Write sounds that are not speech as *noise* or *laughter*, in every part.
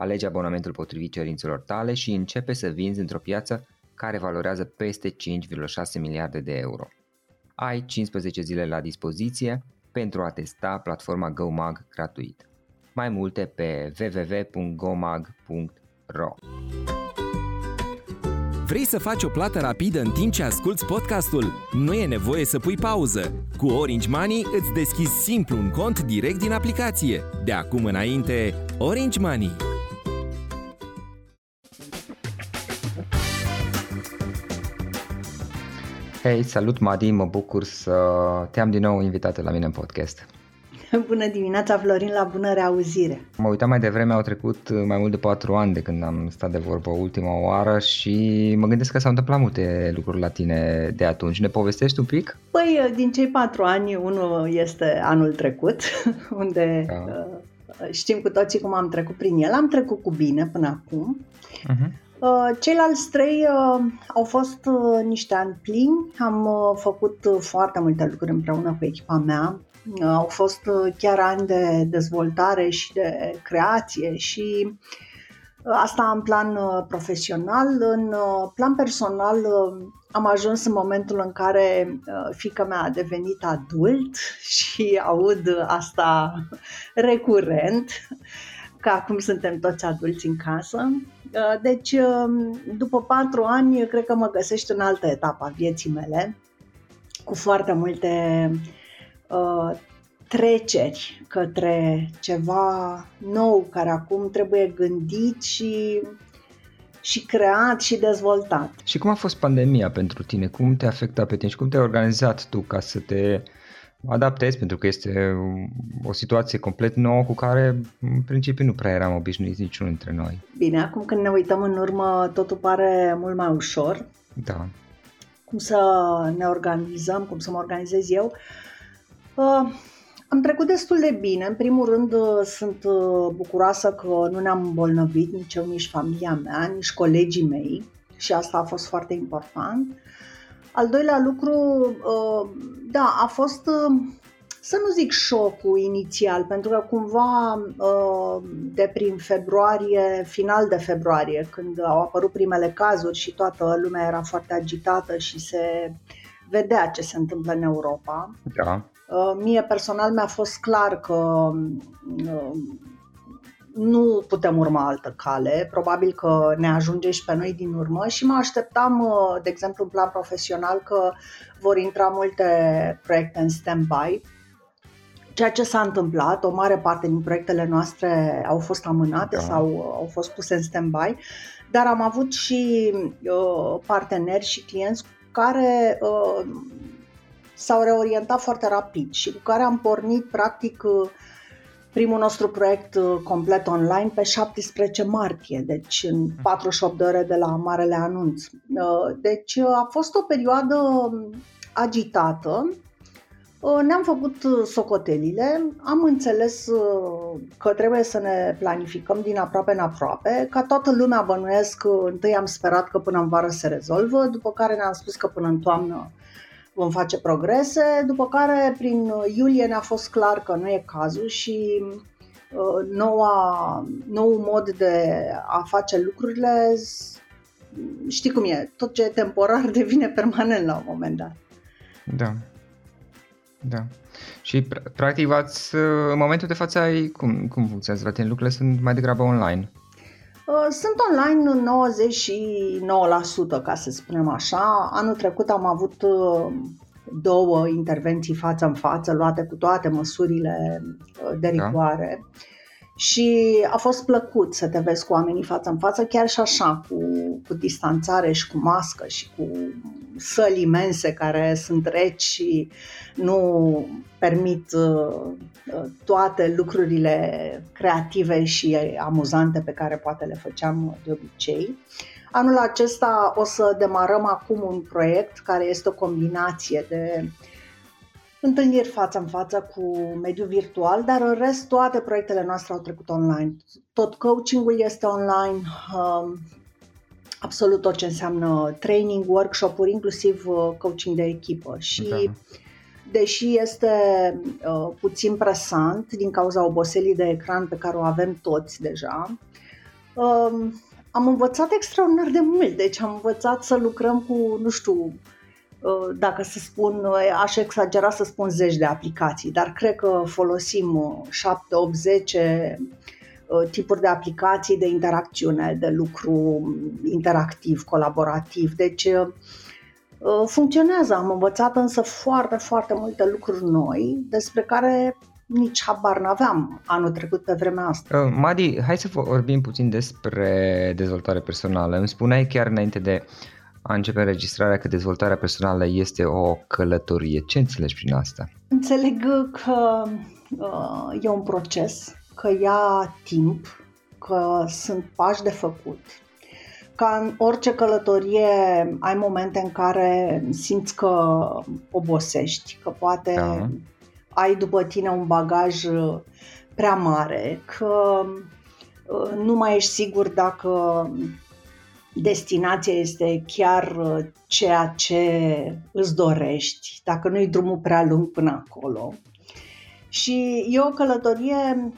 Alege abonamentul potrivit cerințelor tale și începe să vinzi într-o piață care valorează peste 5,6 miliarde de euro. Ai 15 zile la dispoziție pentru a testa platforma GoMag gratuit. Mai multe pe www.gomag.ro Vrei să faci o plată rapidă în timp ce asculti podcastul? Nu e nevoie să pui pauză. Cu Orange Money îți deschizi simplu un cont direct din aplicație. De acum înainte, Orange Money. Hei, salut Madi, mă bucur să te-am din nou invitat la mine în podcast. *laughs* Bună dimineața, Florin, la bună reauzire! Mă uitam mai devreme, au trecut mai mult de 4 ani de când am stat de vorbă ultima oară și mă gândesc că s-au întâmplat multe lucruri la tine de atunci. Ne povestești un pic? Păi, din cei 4 ani, unul este anul trecut, *laughs* unde da. Uh, știm cu toții cum am trecut prin el. Am trecut cu bine până acum. Uh-huh. Uh, ceilalți trei uh, au fost uh, niște ani plini, am făcut foarte multe lucruri împreună cu echipa mea, au fost chiar ani de dezvoltare și de creație și asta în plan profesional. În plan personal am ajuns în momentul în care fica mea a devenit adult *laughs* și aud asta recurent, că acum suntem toți adulți în casă Uh, deci, um, după patru ani, cred că mă găsești în altă etapă a vieții mele, cu foarte multe uh, treceri către ceva nou care acum trebuie gândit și și creat și dezvoltat. Și cum a fost pandemia pentru tine? Cum te-a afectat pe tine și cum te-ai organizat tu ca să te adaptezi pentru că este o situație complet nouă cu care în principiu nu prea eram obișnuiți niciunul dintre noi. Bine, acum când ne uităm în urmă totul pare mult mai ușor. Da. Cum să ne organizăm, cum să mă organizez eu. Uh, am trecut destul de bine. În primul rând uh, sunt uh, bucuroasă că nu ne-am îmbolnăvit nici eu, nici familia mea, nici colegii mei și asta a fost foarte important. Al doilea lucru, uh, da, a fost, uh, să nu zic șocul inițial, pentru că cumva uh, de prin februarie, final de februarie, când au apărut primele cazuri și toată lumea era foarte agitată și se vedea ce se întâmplă în Europa. Da. Mie personal mi-a fost clar că nu putem urma altă cale, probabil că ne ajunge și pe noi din urmă și mă așteptam, uh, de exemplu, în plan profesional, că vor intra multe proiecte în stand-by, ceea ce s-a întâmplat, o mare parte din proiectele noastre au fost amânate da. sau au fost puse în stand-by, dar am avut și uh, parteneri și clienți care uh, s-au reorientat foarte rapid și cu care am pornit practic uh, primul nostru proiect uh, complet online pe 17 martie, deci în 48 mm. de ore de la Marele Anunț. Uh, deci uh, a fost o perioadă um, agitată, ne-am făcut socotelile, am înțeles că trebuie să ne planificăm din aproape în aproape, ca toată lumea bănuiesc, întâi am sperat că până în vară se rezolvă, după care ne-am spus că până în toamnă vom face progrese, după care prin iulie ne-a fost clar că nu e cazul și uh, noua, nou mod de a face lucrurile, știi cum e, tot ce e temporar *laughs* devine permanent la un moment dat. Da. Da. Și practic v-ați, în momentul de față ai, cum, cum funcționează la tine? Lucrurile sunt mai degrabă online? Uh, sunt online 99%, ca să spunem așa. Anul trecut am avut uh, două intervenții față în față, luate cu toate măsurile uh, de da. rigoare. Da. Și a fost plăcut să te vezi cu oamenii față în față, chiar și așa, cu, cu distanțare și cu mască și cu săli imense care sunt reci și nu permit uh, toate lucrurile creative și amuzante pe care poate le făceam de obicei. Anul acesta o să demarăm acum un proiect care este o combinație de întâlniri față în față cu mediul virtual, dar în rest toate proiectele noastre au trecut online. Tot coachingul este online, um, absolut tot ce înseamnă training, workshop-uri, inclusiv uh, coaching de echipă. Și da. deși este uh, puțin presant din cauza oboselii de ecran pe care o avem toți deja, uh, am învățat extraordinar de mult. Deci am învățat să lucrăm cu, nu știu, uh, dacă să spun, uh, aș exagera să spun zeci de aplicații, dar cred că folosim 7, 8, 10 Uh, tipuri de aplicații de interacțiune, de lucru interactiv, colaborativ. Deci uh, uh, funcționează. Am învățat însă foarte, foarte multe lucruri noi despre care nici habar n-aveam anul trecut pe vremea asta. Uh, Madi, hai să vorbim puțin despre dezvoltare personală. Îmi spuneai chiar înainte de a începe înregistrarea că dezvoltarea personală este o călătorie. Ce înțelegi prin asta? Înțeleg că uh, e un proces că ia timp, că sunt pași de făcut. Ca în orice călătorie ai momente în care simți că obosești, că poate da. ai după tine un bagaj prea mare, că uh, nu mai ești sigur dacă destinația este chiar ceea ce îți dorești, dacă nu-i drumul prea lung până acolo. Și e o călătorie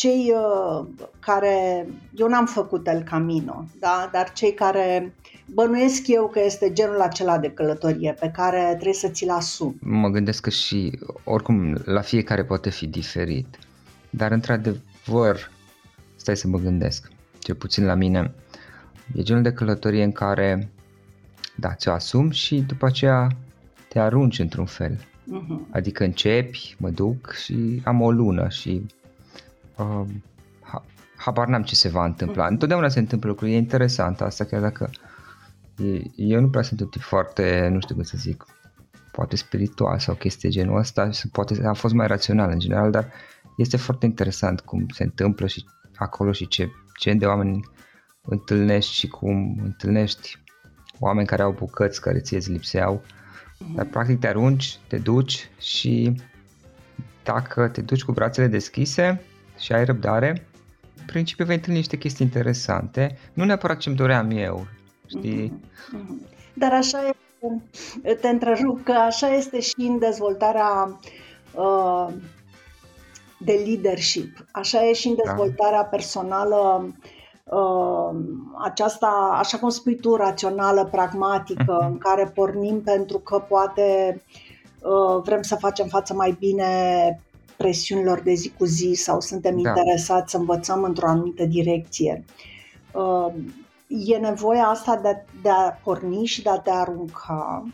cei uh, care, eu n-am făcut El Camino, da? dar cei care bănuiesc eu că este genul acela de călătorie pe care trebuie să ți-l asumi. Mă gândesc că și oricum la fiecare poate fi diferit, dar într-adevăr, stai să mă gândesc, cel puțin la mine, e genul de călătorie în care, da, ți-o asumi și după aceea te arunci într-un fel. Uh-huh. Adică începi, mă duc și am o lună și uh, habar n-am ce se va întâmpla. Mm. Întotdeauna se întâmplă lucruri, e interesant asta, chiar dacă e, eu nu prea sunt un tip foarte, nu știu cum să zic, poate spiritual sau chestii genul ăsta, poate a fost mai rațional în general, dar este foarte interesant cum se întâmplă și acolo și ce gen de oameni întâlnești și cum întâlnești oameni care au bucăți care ție îți lipseau, mm-hmm. dar practic te arunci, te duci și dacă te duci cu brațele deschise, și ai răbdare, în principiu vei întâlni niște chestii interesante, nu neapărat ce-mi doream eu, știi? Mm-hmm. Dar așa e, te întrerup, că așa este și în dezvoltarea uh, de leadership, așa e și în da. dezvoltarea da. personală uh, aceasta, așa cum spui tu, rațională, pragmatică, mm-hmm. în care pornim pentru că poate uh, vrem să facem față mai bine presiunilor de zi cu zi sau suntem da. interesați să învățăm într-o anumită direcție. Uh, e nevoia asta de, de a porni și de a te arunca,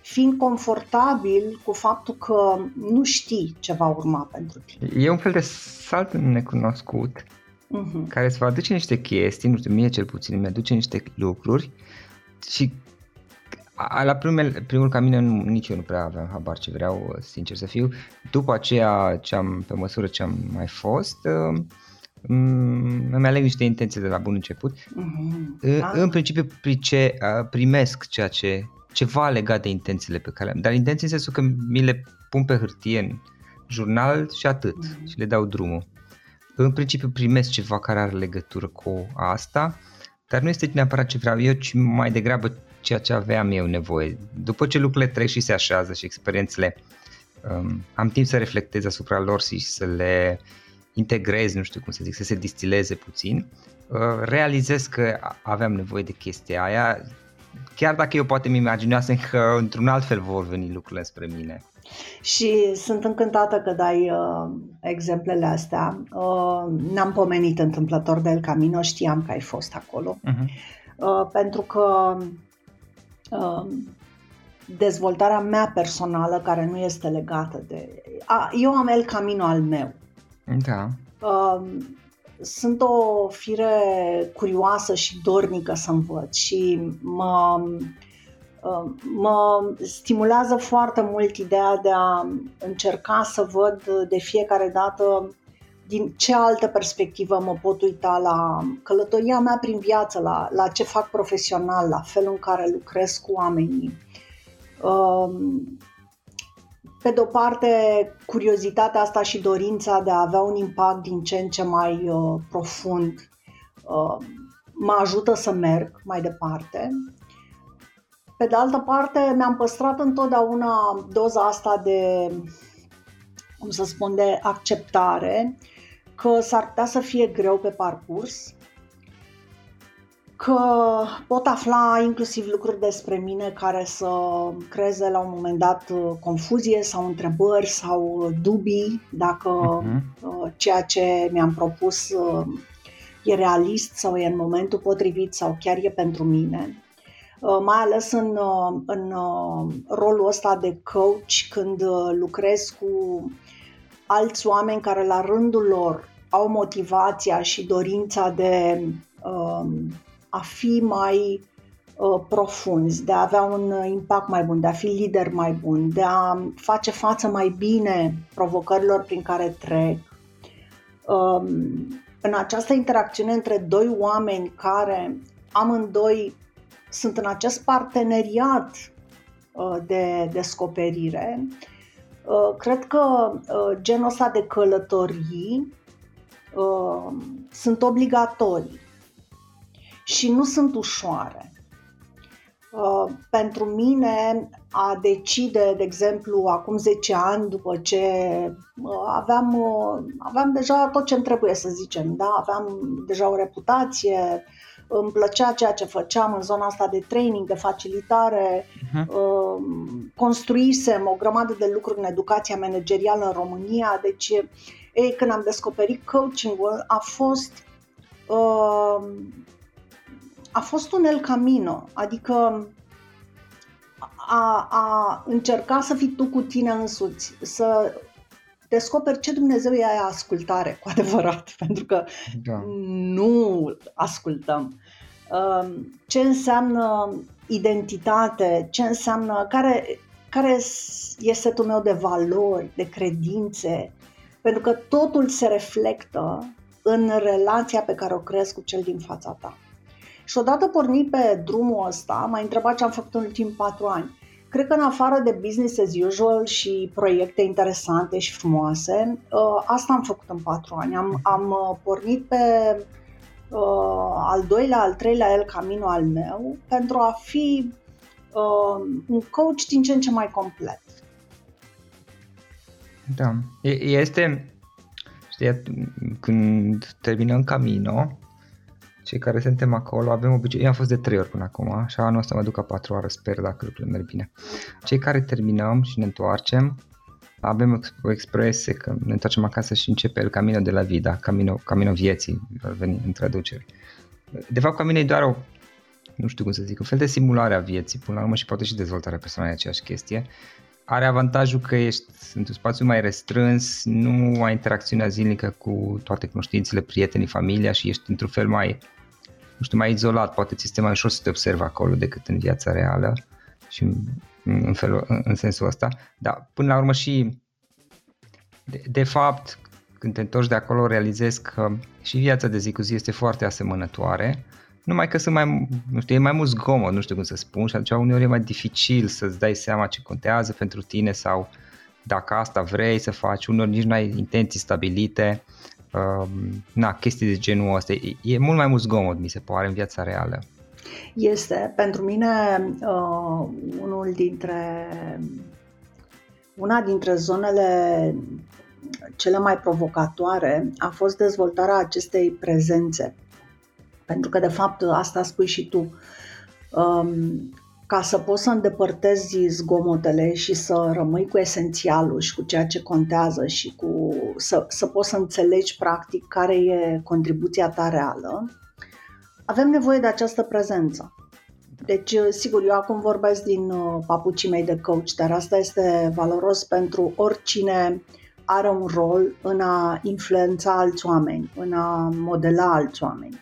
fiind confortabil cu faptul că nu știi ce va urma pentru tine. E un fel de salt în necunoscut uh-huh. care îți va aduce niște chestii, nu știu, mie cel puțin mi aduce niște lucruri și la primul, primul camin nu, nici eu nu prea aveam habar ce vreau, sincer să fiu. După aceea, ce am, pe măsură ce am mai fost, uh, îmi aleg niște intenții de la bun început. Mm-hmm. În, ah. în principiu price, uh, primesc ceea ce, ceva legat de intențiile pe care le am, dar intenții în sensul că mi le pun pe hârtie în jurnal și atât mm-hmm. și le dau drumul. În principiu primesc ceva care are legătură cu asta, dar nu este neapărat ce vreau eu, ci mai degrabă ceea ce aveam eu nevoie. După ce lucrurile trec și se așează și experiențele, um, am timp să reflectez asupra lor și să le integrez, nu știu cum să zic, să se distileze puțin, uh, realizez că aveam nevoie de chestia aia, chiar dacă eu poate mi imagineasem că într-un alt fel vor veni lucrurile spre mine. Și sunt încântată că dai uh, exemplele astea. Uh, n-am pomenit întâmplător de El Camino, știam că ai fost acolo. Uh-huh. Uh, pentru că uh, dezvoltarea mea personală, care nu este legată de... A, eu am El Camino al meu. Da. Uh, sunt o fire curioasă și dornică să învăț și mă Uh, mă stimulează foarte mult ideea de a încerca să văd de fiecare dată din ce altă perspectivă mă pot uita la călătoria mea prin viață, la, la ce fac profesional, la felul în care lucrez cu oamenii. Um, pe de-o parte, curiozitatea asta și dorința de a avea un impact din ce în ce mai uh, profund uh, mă ajută să merg mai departe pe de altă parte, mi-am păstrat întotdeauna doza asta de, cum să spun, de acceptare, că s-ar putea să fie greu pe parcurs, că pot afla inclusiv lucruri despre mine care să creeze la un moment dat confuzie sau întrebări sau dubii dacă uh-huh. ceea ce mi-am propus uh, e realist sau e în momentul potrivit sau chiar e pentru mine. Uh, mai ales în, uh, în uh, rolul ăsta de coach, când lucrez cu alți oameni care la rândul lor au motivația și dorința de a fi mai profunzi, de a avea un impact mai bun, de a fi lider mai bun, de a face față mai bine provocărilor prin care trec. Um, în această interacțiune între doi oameni care amândoi sunt în acest parteneriat uh, de descoperire. Uh, cred că uh, genul ăsta de călătorii sunt obligatorii și nu sunt ușoare. Pentru mine, a decide, de exemplu, acum 10 ani, după ce aveam, aveam deja tot ce îmi trebuie să zicem, da? aveam deja o reputație, îmi plăcea ceea ce făceam în zona asta de training, de facilitare, uh-huh. construisem o grămadă de lucruri în educația managerială în România, deci ei, când am descoperit coaching-ul a fost uh, a fost un el camino, adică a, a încerca să fii tu cu tine însuți, să descoperi ce Dumnezeu e aia ascultare cu adevărat, *laughs* pentru că da. nu ascultăm. Um, ce înseamnă identitate, ce înseamnă, care, care e setul meu de valori, de credințe, pentru că totul se reflectă în relația pe care o creezi cu cel din fața ta. Și odată pornit pe drumul ăsta, m-a întrebat ce am făcut în ultimii patru ani. Cred că în afară de business as usual și proiecte interesante și frumoase, uh, asta am făcut în patru ani. Am, am uh, pornit pe uh, al doilea, al treilea El Camino al meu pentru a fi un coach din ce în ce mai complet. Da, este, știi, când terminăm Camino, cei care suntem acolo avem obicei, eu am fost de trei ori până acum și anul ăsta mă duc a patru ori, sper dacă lucrurile merg bine. Cei care terminăm și ne întoarcem, avem o expresie că ne întoarcem acasă și începe el camino de la vida, camino, camino vieții, ar veni în traducere. De fapt, camino e doar o, nu știu cum să zic, un fel de simulare a vieții, până la urmă și poate și dezvoltarea personală e aceeași chestie. Are avantajul că ești într-un spațiu mai restrâns, nu ai interacțiunea zilnică cu toate cunoștințele, prietenii, familia și ești într-un fel mai nu știu, mai izolat, poate ți este mai ușor să te observi acolo decât în viața reală și în, felul, în, în sensul ăsta, dar până la urmă și de, de fapt când te întorci de acolo realizezi că și viața de zi cu zi este foarte asemănătoare, numai că sunt mai, nu știu, e mai mult zgomot, nu știu cum să spun și atunci uneori e mai dificil să-ți dai seama ce contează pentru tine sau dacă asta vrei să faci, uneori nici nu ai intenții stabilite uh, na, chestii de genul ăsta. E, e mult mai mult zgomot, mi se pare, în viața reală. Este, pentru mine, uh, unul dintre, una dintre zonele cele mai provocatoare a fost dezvoltarea acestei prezențe. Pentru că, de fapt, asta spui și tu. Um, ca să poți să îndepărtezi zgomotele și să rămâi cu esențialul și cu ceea ce contează și cu, să, să poți să înțelegi practic care e contribuția ta reală, avem nevoie de această prezență. Deci, sigur, eu acum vorbesc din uh, papucii mei de coach, dar asta este valoros pentru oricine are un rol în a influența alți oameni, în a modela alți oameni,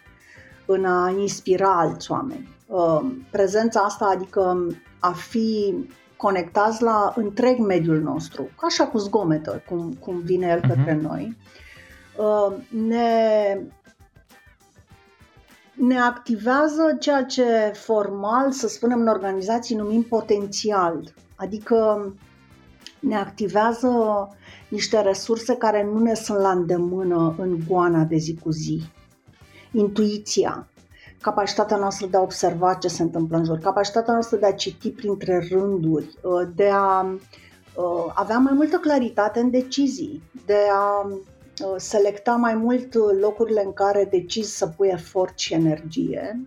în a inspira alți oameni. Uh, prezența asta, adică a fi conectați la întreg mediul nostru, așa cu zgometă, cum, cum vine el către uh-huh. noi, uh, ne, ne activează ceea ce formal, să spunem, în organizații numim potențial, adică ne activează niște resurse care nu ne sunt la îndemână în goana de zi cu zi. Intuiția, capacitatea noastră de a observa ce se întâmplă în jur, capacitatea noastră de a citi printre rânduri, uh, de a uh, avea mai multă claritate în decizii, de a uh, selecta mai mult locurile în care decizi să pui efort și energie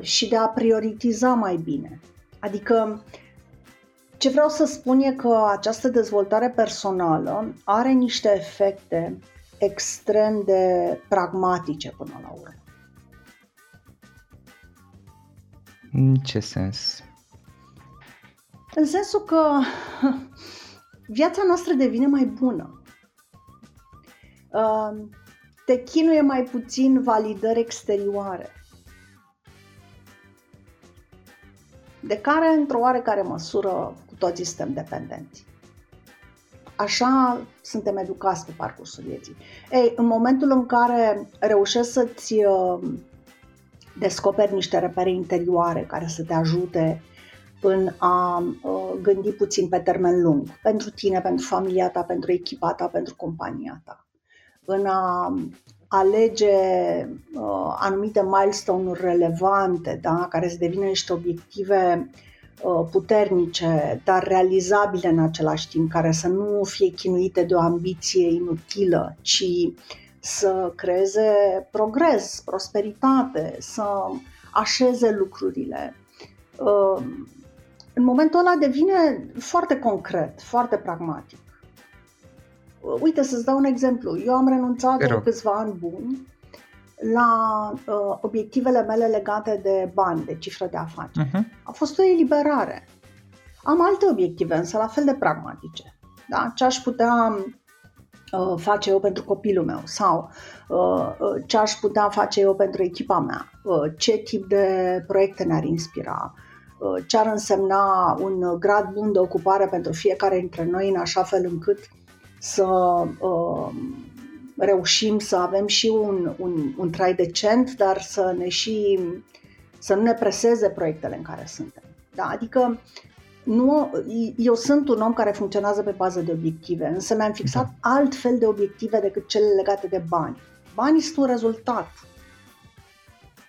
și de a prioritiza mai bine. Adică ce vreau să spun e că această dezvoltare personală are niște efecte extrem de pragmatice până la urmă. În ce sens? În sensul că *laughs* viața noastră devine mai bună. Uh, te chinuie mai puțin validări exterioare. De care, într-o oarecare măsură, cu toții suntem dependenți. Așa suntem educați pe parcursul vieții. Ei, în momentul în care reușești să-ți uh, descoperi niște repere interioare care să te ajute în a uh, gândi puțin pe termen lung, pentru tine, pentru familia ta, pentru echipa ta, pentru compania ta, în a alege uh, anumite milestone-uri relevante, da? care să devină niște obiective uh, puternice, dar realizabile în același timp, care să nu fie chinuite de o ambiție inutilă, ci să creeze progres, prosperitate, să așeze lucrurile. Uh, în momentul ăla devine foarte concret, foarte pragmatic. Uh, uite, să-ți dau un exemplu. Eu am renunțat de câțiva ani buni la uh, obiectivele mele legate de bani, de cifră de afaceri. Uh-huh. A fost o eliberare. Am alte obiective, însă la fel de pragmatice. Da? Ce aș putea Uh, face eu pentru copilul meu sau uh, uh, ce aș putea face eu pentru echipa mea, ce tip de proiecte ne-ar inspira, ce ar însemna un grad bun de ocupare pentru fiecare dintre noi în așa fel încât să reușim să avem și un, un, un trai decent, dar să ne și să nu ne preseze proiectele în care suntem. Da? Adică nu, eu sunt un om care funcționează pe bază de obiective, însă mi-am fixat da. alt fel de obiective decât cele legate de bani. Banii sunt un rezultat.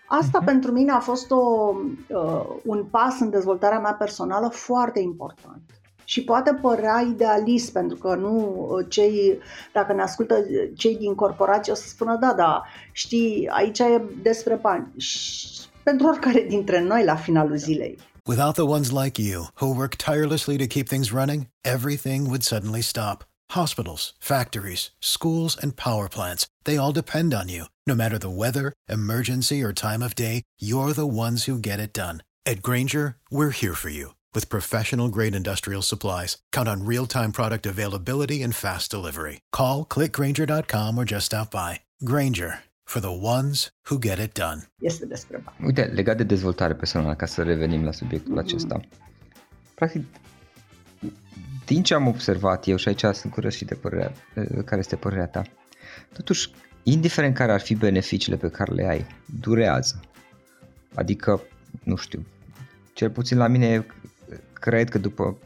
Asta uh-huh. pentru mine a fost o, uh, un pas în dezvoltarea mea personală foarte important. Și poate părea idealist, pentru că nu uh, cei, dacă ne ascultă cei din corporație o să spună, da, da, știi, aici e despre bani. Și pentru oricare dintre noi la finalul zilei. Without the ones like you, who work tirelessly to keep things running, everything would suddenly stop. Hospitals, factories, schools, and power plants, they all depend on you. No matter the weather, emergency, or time of day, you're the ones who get it done. At Granger, we're here for you with professional grade industrial supplies. Count on real time product availability and fast delivery. Call clickgranger.com or just stop by. Granger for the ones who get it done. Este despre bani. Uite, legat de dezvoltare personală, ca să revenim la subiectul mm-hmm. acesta. Practic, din ce am observat eu, și aici sunt curios și de părerea, care este părerea ta, totuși, indiferent care ar fi beneficiile pe care le ai, durează. Adică, nu știu, cel puțin la mine, cred că după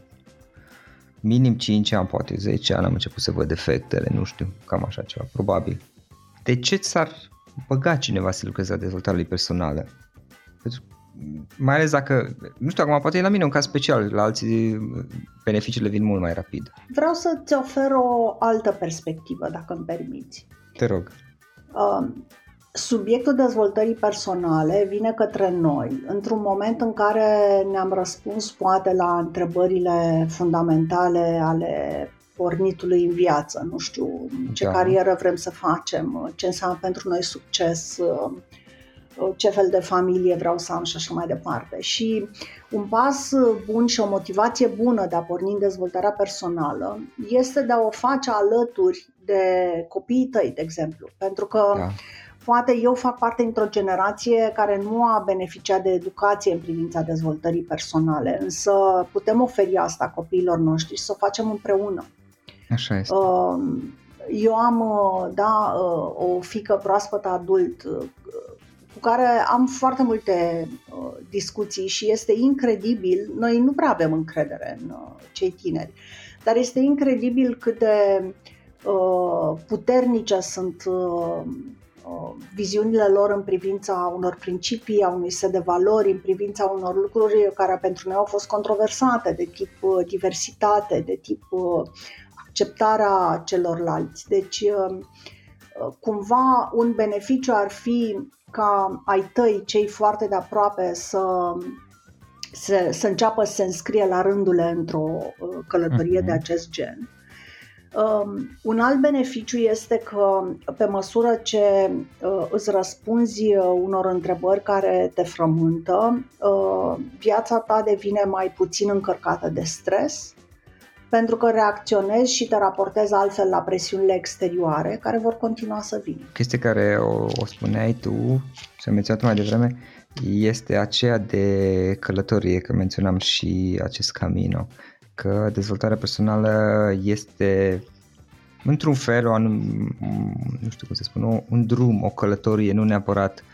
minim 5 ani, poate 10 ani am început să văd efectele, nu știu, cam așa ceva, probabil. De ce ți-ar băga cineva să lucreze la dezvoltarea lui personală mai ales dacă, nu știu, acum poate e la mine un caz special, la alții beneficiile vin mult mai rapid. Vreau să-ți ofer o altă perspectivă, dacă îmi permiți. Te rog. Uh, subiectul dezvoltării personale vine către noi într-un moment în care ne-am răspuns poate la întrebările fundamentale ale pornitului în viață, nu știu, ce da. carieră vrem să facem, ce înseamnă pentru noi succes, ce fel de familie vreau să am și așa mai departe. Și un pas bun și o motivație bună de a porni în dezvoltarea personală este de a o face alături de copiii tăi, de exemplu. Pentru că da. Poate eu fac parte dintr-o generație care nu a beneficiat de educație în privința dezvoltării personale, însă putem oferi asta copiilor noștri și să o facem împreună. Așa este. Uh, eu am, uh, da, uh, o fică proaspătă adult cu care am foarte multe discuții și este incredibil, noi nu prea avem încredere în cei tineri, dar este incredibil cât de puternice sunt viziunile lor în privința unor principii, a unui set de valori, în privința unor lucruri care pentru noi au fost controversate, de tip diversitate, de tip acceptarea celorlalți. Deci, uh, uh, cumva, un beneficiu ar fi ca ai tăi, cei foarte de aproape, să, să, să înceapă să se înscrie la rândule într-o uh, călătorie uh-huh. de acest gen. Um, un alt beneficiu este că pe măsură ce uh, îți răspunzi unor întrebări care te frământă, uh, viața ta devine mai puțin încărcată de stres, pentru că reacționezi și te raportezi altfel la presiunile exterioare care vor continua să vină. Chestia care o, o spuneai tu, și am menționat mai devreme, este aceea de călătorie, că menționam și acest camino, că dezvoltarea personală este într-un fel, o anum, nu știu cum să spun, un drum, o călătorie, nu neapărat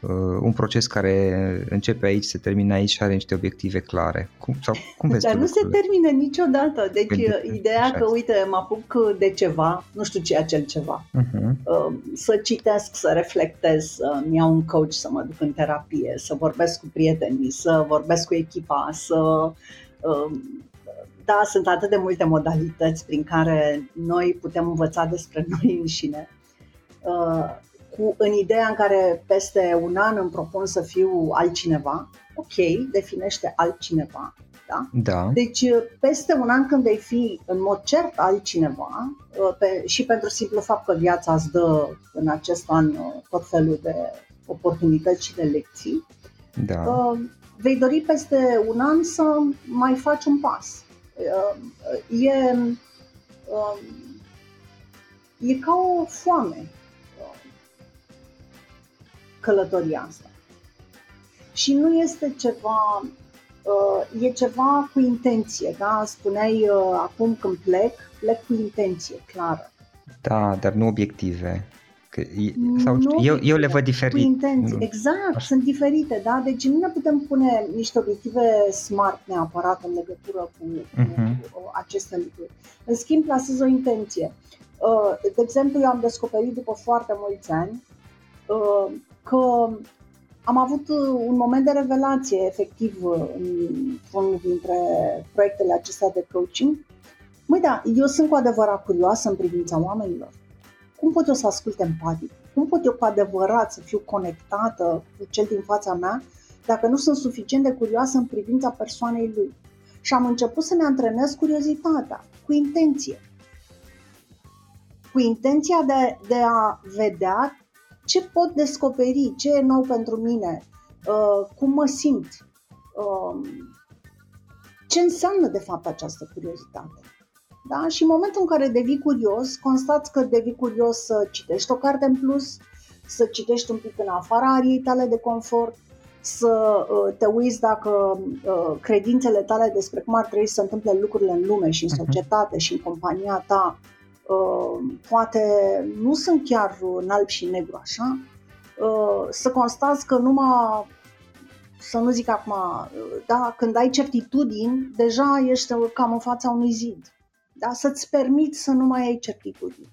uh, un proces care începe aici, se termină aici și are niște obiective clare. Cum, sau, cum vezi Dar nu se termină niciodată. Deci Gândite, uh, ideea că, uite, mă apuc de ceva, nu știu ce e acel ceva, uh-huh. uh, să citesc, să reflectez, să-mi iau un coach, să mă duc în terapie, să vorbesc cu prietenii, să vorbesc cu echipa, să... Uh, da, sunt atât de multe modalități prin care noi putem învăța despre *laughs* noi înșine. Uh, cu, în ideea în care peste un an îmi propun să fiu altcineva, ok, definește altcineva, da? da. Deci, peste un an când vei fi în mod cert altcineva, uh, pe, și pentru simplu fapt că viața îți dă în acest an uh, tot felul de oportunități și de lecții, da. uh, vei dori peste un an să mai faci un pas. Uh, e, uh, e ca o foame călătoria asta. Și nu este ceva, uh, e ceva cu intenție, da? Spuneai uh, acum când plec, plec cu intenție clară. Da, dar nu obiective. Că, sau, nu eu, eu le văd diferit. Cu intenție, exact, Așa. sunt diferite, da? Deci nu ne putem pune niște obiective smart neapărat în legătură cu, uh-huh. cu aceste lucruri. În schimb, plasez o intenție. Uh, de exemplu, eu am descoperit după foarte mulți ani că am avut uh, un moment de revelație efectiv uh, în unul dintre proiectele acestea de coaching. Măi, da, eu sunt cu adevărat curioasă în privința oamenilor. Cum pot eu să ascult empatic? Cum pot eu cu adevărat să fiu conectată cu cel din fața mea dacă nu sunt suficient de curioasă în privința persoanei lui? Și am început să ne antrenez curiozitatea, cu intenție. Cu intenția de, de a vedea ce pot descoperi, ce e nou pentru mine, uh, cum mă simt, uh, ce înseamnă de fapt această curiozitate. Da? Și în momentul în care devii curios, constați că devii curios să citești o carte în plus, să citești un pic în afara ariei tale de confort, să uh, te uiți dacă uh, credințele tale despre cum ar trebui să se întâmple lucrurile în lume și în mhm. societate și în compania ta Uh, poate nu sunt chiar în alb și negru așa, uh, să constați că numai, să nu zic acum, da, când ai certitudini, deja ești cam în fața unui zid. Da? Să-ți permiți să nu mai ai certitudini.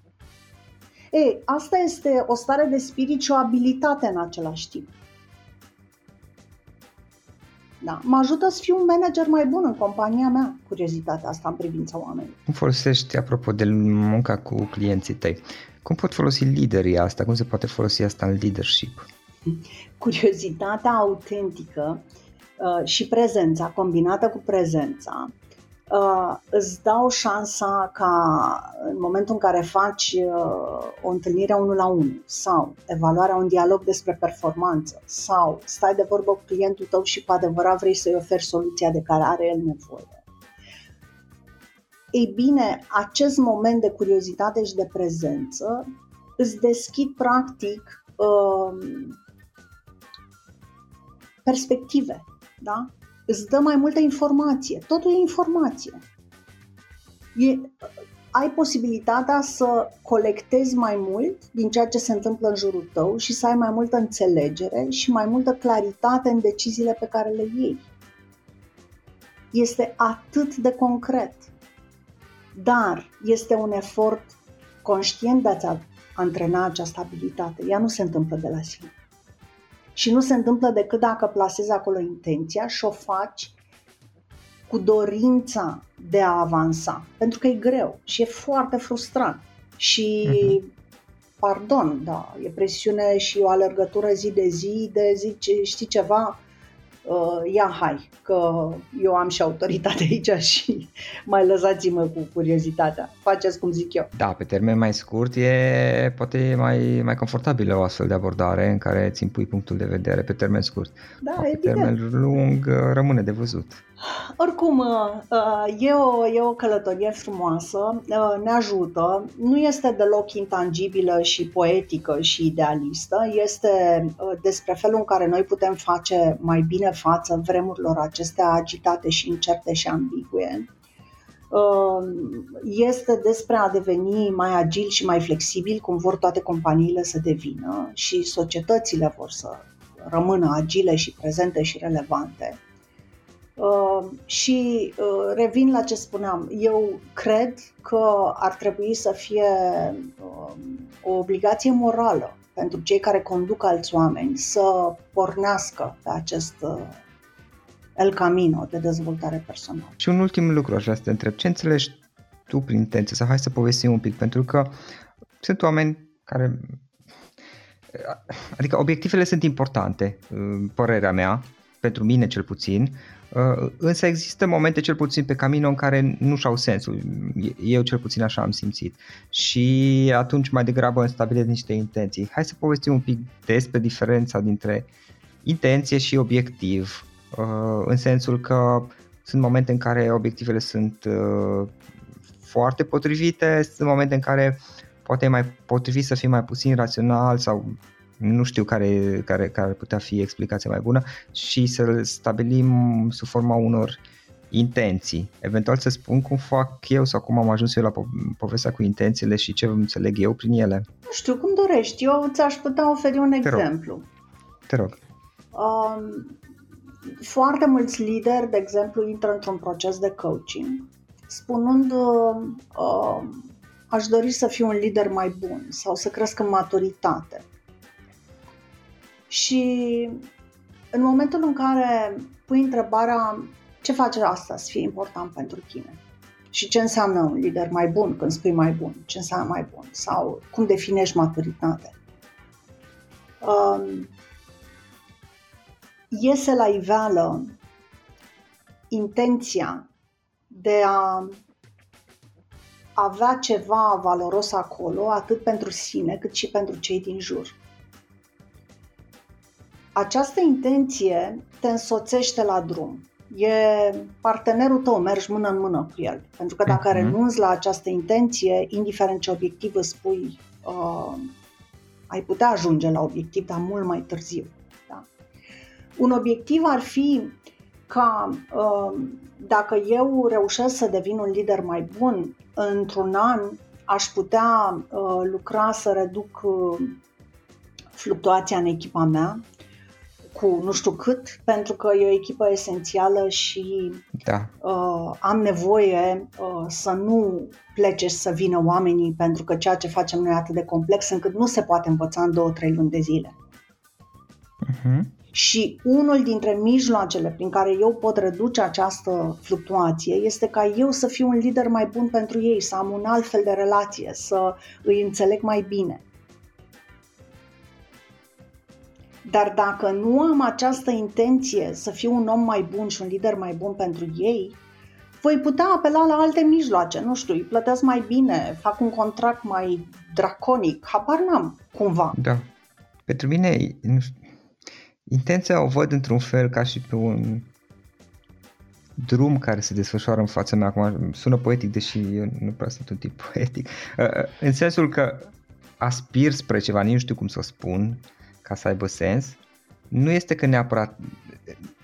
Ei, asta este o stare de spirit și o abilitate în același timp. Da. Mă ajută să fiu un manager mai bun în compania mea, curiozitatea asta în privința oamenilor. Cum folosești, apropo de munca cu clienții tăi, cum pot folosi liderii asta? Cum se poate folosi asta în leadership? Curiozitatea autentică uh, și prezența, combinată cu prezența, uh, îți dau șansa ca în momentul în care faci uh, o întâlnire unul la unul sau evaluarea un dialog despre performanță sau stai de vorbă cu clientul tău și cu adevărat vrei să-i oferi soluția de care are el nevoie. Ei bine, acest moment de curiozitate și de prezență îți deschid practic uh, perspective, da? Îți dă mai multă informație. Totul e informație. E, ai posibilitatea să colectezi mai mult din ceea ce se întâmplă în jurul tău și să ai mai multă înțelegere și mai multă claritate în deciziile pe care le iei. Este atât de concret, dar este un efort conștient de a antrena această abilitate. Ea nu se întâmplă de la sine. Și nu se întâmplă decât dacă plasezi acolo intenția și o faci cu dorința de a avansa. Pentru că e greu și e foarte frustrant. Și, uh-huh. pardon, da, e presiune și o alergătură zi de zi, de zice, știi ceva, uh, ia hai, că eu am și autoritate aici și mai lăsați-mă cu curiozitatea. Faceți cum zic eu. Da, pe termen mai scurt e poate mai, mai confortabilă o astfel de abordare în care îți impui punctul de vedere pe termen scurt. Da, pe evident. termen lung uh, rămâne de văzut. Oricum, uh, e o, e o călătorie frumoasă, ne ajută, nu este deloc intangibilă și poetică și idealistă, este despre felul în care noi putem face mai bine față vremurilor acestea agitate și incerte și ambigue. Este despre a deveni mai agil și mai flexibil, cum vor toate companiile să devină și societățile vor să rămână agile și prezente și relevante. Și revin la ce spuneam, eu cred că ar trebui să fie o obligație morală pentru cei care conduc alți oameni să pornească pe acest uh, El Camino de dezvoltare personală. Și un ultim lucru aș vrea să te întreb. Ce înțelegi tu prin intenție? Să hai să povestim un pic, pentru că sunt oameni care Adică obiectivele sunt importante, părerea mea, pentru mine cel puțin, Uh, însă există momente, cel puțin pe Camino, în care nu și-au sensul. Eu cel puțin așa am simțit. Și atunci mai degrabă stabilesc niște intenții. Hai să povestim un pic despre diferența dintre intenție și obiectiv. Uh, în sensul că sunt momente în care obiectivele sunt uh, foarte potrivite, sunt momente în care poate e mai potrivit să fii mai puțin rațional sau nu știu care, care, care putea fi explicația mai bună și să stabilim sub forma unor intenții. Eventual să spun cum fac eu sau cum am ajuns eu la po- povestea cu intențiile și ce înțeleg eu prin ele. Nu știu, cum dorești. Eu ți-aș putea oferi un exemplu. Te rog. Te rog. Um, foarte mulți lideri, de exemplu, intră într-un proces de coaching spunând uh, uh, aș dori să fiu un lider mai bun sau să cresc în maturitate. Și în momentul în care pui întrebarea ce face asta să fie important pentru tine? Și ce înseamnă un lider mai bun când spui mai bun, ce înseamnă mai bun? Sau cum definești maturitate. Um, iese la iveală intenția de a avea ceva valoros acolo, atât pentru sine cât și pentru cei din jur această intenție te însoțește la drum. E partenerul tău, mergi mână în mână cu el. Pentru că dacă uh-huh. renunți la această intenție, indiferent ce obiectiv îți spui, uh, ai putea ajunge la obiectiv, dar mult mai târziu. Da? Un obiectiv ar fi ca uh, dacă eu reușesc să devin un lider mai bun, într-un an aș putea uh, lucra să reduc uh, fluctuația în echipa mea, cu nu știu cât, pentru că e o echipă esențială și da. uh, am nevoie uh, să nu plece să vină oamenii, pentru că ceea ce facem noi e atât de complex încât nu se poate învăța în două, trei luni de zile. Uh-huh. Și unul dintre mijloacele prin care eu pot reduce această fluctuație este ca eu să fiu un lider mai bun pentru ei, să am un alt fel de relație, să îi înțeleg mai bine. Dar dacă nu am această intenție să fiu un om mai bun și un lider mai bun pentru ei, voi putea apela la alte mijloace, nu știu, îi plătesc mai bine, fac un contract mai draconic, habar n-am, cumva. Da. Pentru mine, nu știu, intenția o văd într-un fel ca și pe un drum care se desfășoară în fața mea. Acum sună poetic, deși eu nu prea sunt un tip *laughs* poetic. Uh, uh, în sensul că aspir spre ceva, nici nu știu cum să o spun, ca să aibă sens, nu este că neapărat,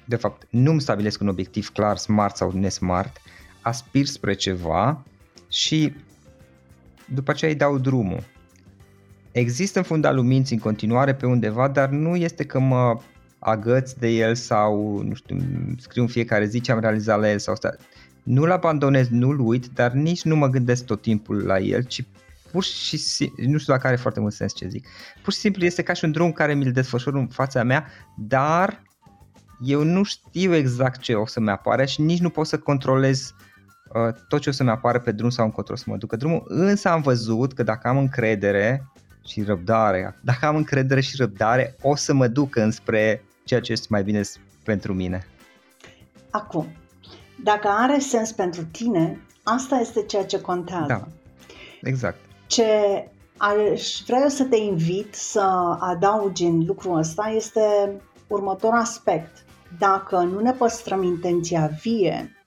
de fapt, nu îmi stabilesc un obiectiv clar, smart sau nesmart, aspir spre ceva și după aceea îi dau drumul. Există în fundal luminții în continuare pe undeva, dar nu este că mă agăț de el sau, nu știu, scriu în fiecare zi ce am realizat la el sau asta. Nu-l abandonez, nu-l uit, dar nici nu mă gândesc tot timpul la el, ci pur și simplu, nu știu dacă are foarte mult sens ce zic, pur și simplu este ca și un drum care mi-l desfășor în fața mea, dar eu nu știu exact ce o să-mi apare și nici nu pot să controlez uh, tot ce o să-mi apară pe drum sau încotro să mă ducă drumul, însă am văzut că dacă am încredere și răbdare, dacă am încredere și răbdare, o să mă duc înspre ceea ce este mai bine pentru mine. Acum, dacă are sens pentru tine, asta este ceea ce contează. Da, exact. Ce aș vrea să te invit să adaugi în lucrul ăsta este următorul aspect. Dacă nu ne păstrăm intenția vie,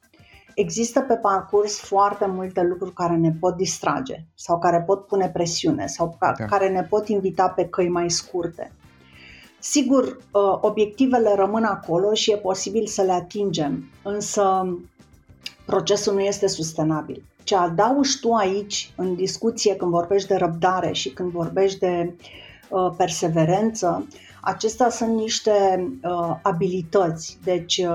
există pe parcurs foarte multe lucruri care ne pot distrage sau care pot pune presiune sau da. care ne pot invita pe căi mai scurte. Sigur, uh, obiectivele rămân acolo și e posibil să le atingem, însă procesul nu este sustenabil. Ce adaugi tu aici în discuție când vorbești de răbdare și când vorbești de uh, perseverență, acestea sunt niște uh, abilități. Deci,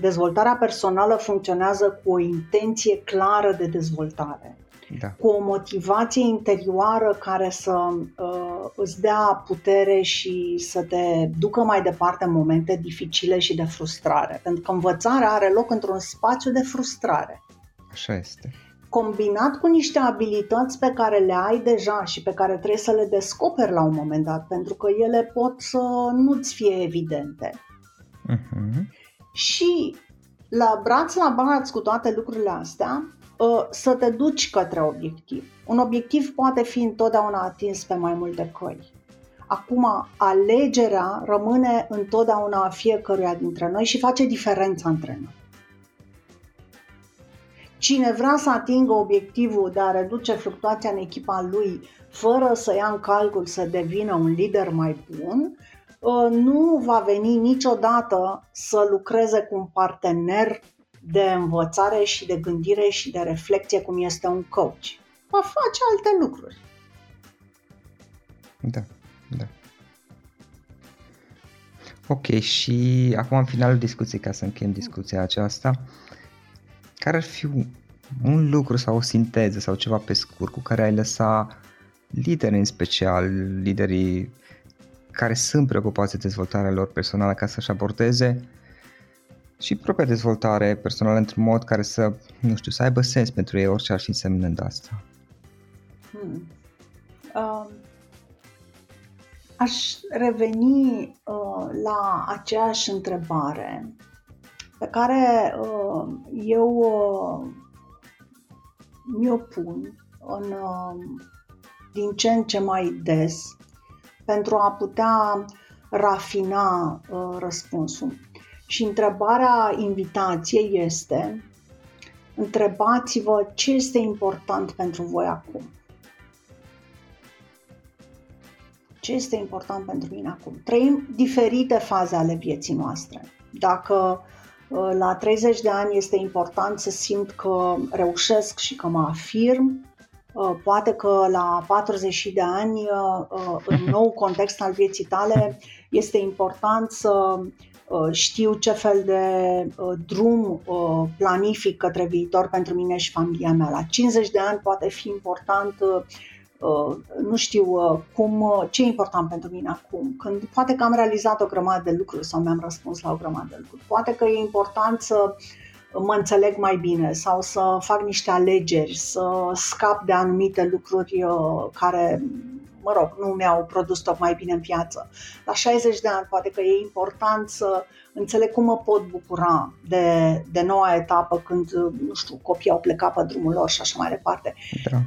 dezvoltarea personală funcționează cu o intenție clară de dezvoltare da. cu o motivație interioară care să uh, îți dea putere și să te ducă mai departe în momente dificile și de frustrare. Pentru că învățarea are loc într-un spațiu de frustrare. Așa este. Combinat cu niște abilități pe care le ai deja și pe care trebuie să le descoperi la un moment dat, pentru că ele pot să nu-ți fie evidente. Uh-huh. Și la braț la braț cu toate lucrurile astea, Ă, să te duci către obiectiv. Un obiectiv poate fi întotdeauna atins pe mai multe căi. Acum, alegerea rămâne întotdeauna a fiecăruia dintre noi și face diferența între noi. Cine vrea să atingă obiectivul de a reduce fluctuația în echipa lui fără să ia în calcul să devină un lider mai bun, ă, nu va veni niciodată să lucreze cu un partener de învățare și de gândire și de reflecție cum este un coach. Va face alte lucruri. Da, da. Ok, și acum în finalul discuției, ca să încheiem discuția aceasta, care ar fi un lucru sau o sinteză sau ceva pe scurt cu care ai lăsa lideri în special, liderii care sunt preocupați de dezvoltarea lor personală ca să-și abordeze și propria dezvoltare personală într-un mod care să, nu știu, să aibă sens pentru ei, orice ar fi însemnând asta. Hmm. Uh, aș reveni uh, la aceeași întrebare pe care uh, eu uh, mi-o pun în, uh, din ce în ce mai des pentru a putea rafina uh, răspunsul. Și întrebarea invitației este, întrebați-vă ce este important pentru voi acum. Ce este important pentru mine acum? Trăim diferite faze ale vieții noastre. Dacă uh, la 30 de ani este important să simt că reușesc și că mă afirm, uh, poate că la 40 de ani, uh, în nou *laughs* context al vieții tale, este important să Uh, știu ce fel de uh, drum uh, planific către viitor pentru mine și familia mea. La 50 de ani poate fi important uh, nu știu uh, cum, uh, ce e important pentru mine acum, când poate că am realizat o grămadă de lucruri sau mi-am răspuns la o grămadă de lucruri, poate că e important să mă înțeleg mai bine sau să fac niște alegeri, să scap de anumite lucruri care mă rog, nu mi-au produs tocmai bine în viață. La 60 de ani poate că e important să înțeleg cum mă pot bucura de, de noua etapă când, nu știu, copiii au plecat pe drumul lor și așa mai departe. Da.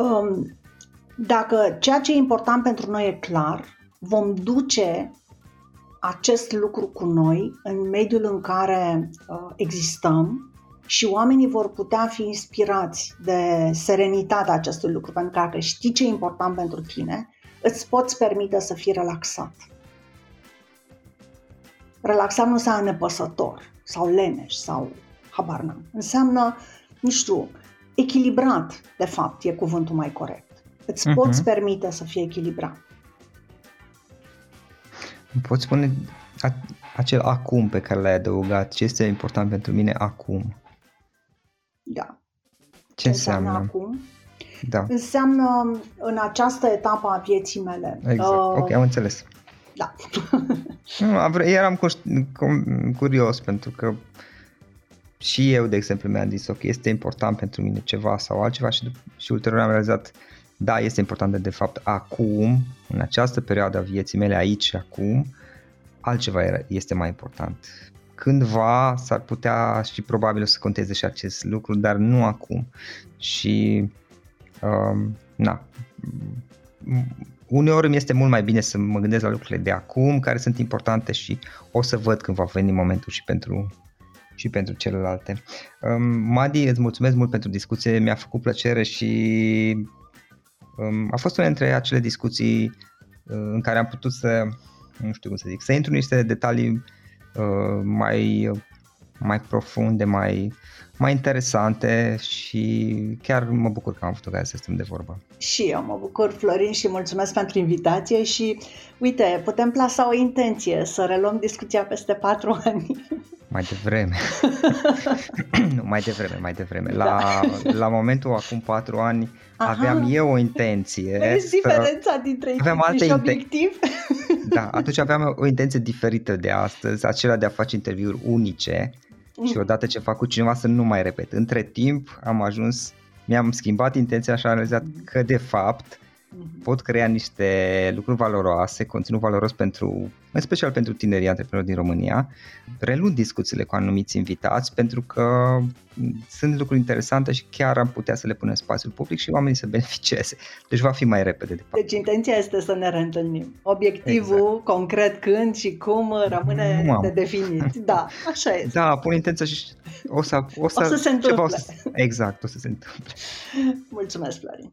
Um, dacă ceea ce e important pentru noi e clar, vom duce acest lucru cu noi în mediul în care uh, existăm și oamenii vor putea fi inspirați de serenitatea acestui lucru, pentru că dacă știi ce e important pentru tine, îți poți permite să fii relaxat. Relaxat nu înseamnă nepăsător sau leneș sau habar n-am. Înseamnă, nu știu, echilibrat, de fapt, e cuvântul mai corect. Îți uh-huh. poți permite să fii echilibrat. Poți spune acel acum pe care l-ai adăugat, ce este important pentru mine acum? Da. Ce, ce înseamnă? înseamnă acum? Da. Înseamnă în această etapă a vieții mele. Exact. Uh, ok, am înțeles. Da. *laughs* eram curios pentru că și eu, de exemplu, mi-am zis, ok, este important pentru mine ceva sau altceva și, și ulterior am realizat, da, este important de, de fapt acum, în această perioadă a vieții mele, aici și acum, altceva este mai important cândva s-ar putea și probabil o să conteze și acest lucru, dar nu acum. Și um, na, uneori mi este mult mai bine să mă gândesc la lucrurile de acum, care sunt importante și o să văd când va veni momentul și pentru și pentru celelalte. Um, Madi, îți mulțumesc mult pentru discuție, mi-a făcut plăcere și um, a fost una dintre acele discuții uh, în care am putut să, nu știu cum să zic, să intru în niște detalii Uh, mai, mai profunde, mai, mai interesante și chiar mă bucur că am avut ocazia să stăm de vorbă. Și eu mă bucur, Florin, și mulțumesc pentru invitație și uite, putem plasa o intenție să reluăm discuția peste patru *laughs* ani. Mai devreme. *laughs* nu, mai devreme, mai devreme. La, da. la momentul acum patru ani Aha. aveam eu o intenție. Vezi să... diferența dintre aveam alte și obiectiv? Da, atunci aveam o intenție diferită de astăzi, acela de a face interviuri unice și mm. odată ce fac cu cineva să nu mai repet. Între timp am ajuns, mi-am schimbat intenția și am realizat că de fapt Mhm. Pot crea niște lucruri valoroase, conținut valoros pentru, în special pentru tinerii antreprenori din România, relund discuțiile cu anumiți invitați pentru că sunt lucruri interesante și chiar am putea să le punem în spațiul public și oamenii să beneficieze. Deci va fi mai repede de fapt. Deci intenția este să ne reîntâlnim. Obiectivul exact. concret când și cum rămâne Mamă. de definit. *laughs* Da, așa este. Da, pun intenția și o să, o să, o să se întâmple. O să, exact, o să se întâmple. Mulțumesc, Florin.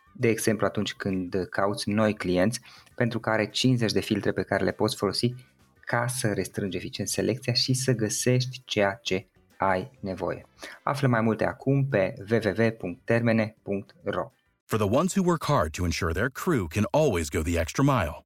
de exemplu atunci când cauți noi clienți pentru că are 50 de filtre pe care le poți folosi ca să restrângi eficient selecția și să găsești ceea ce ai nevoie. Află mai multe acum pe www.termene.ro For the ones who work hard to ensure their crew can always go the extra mile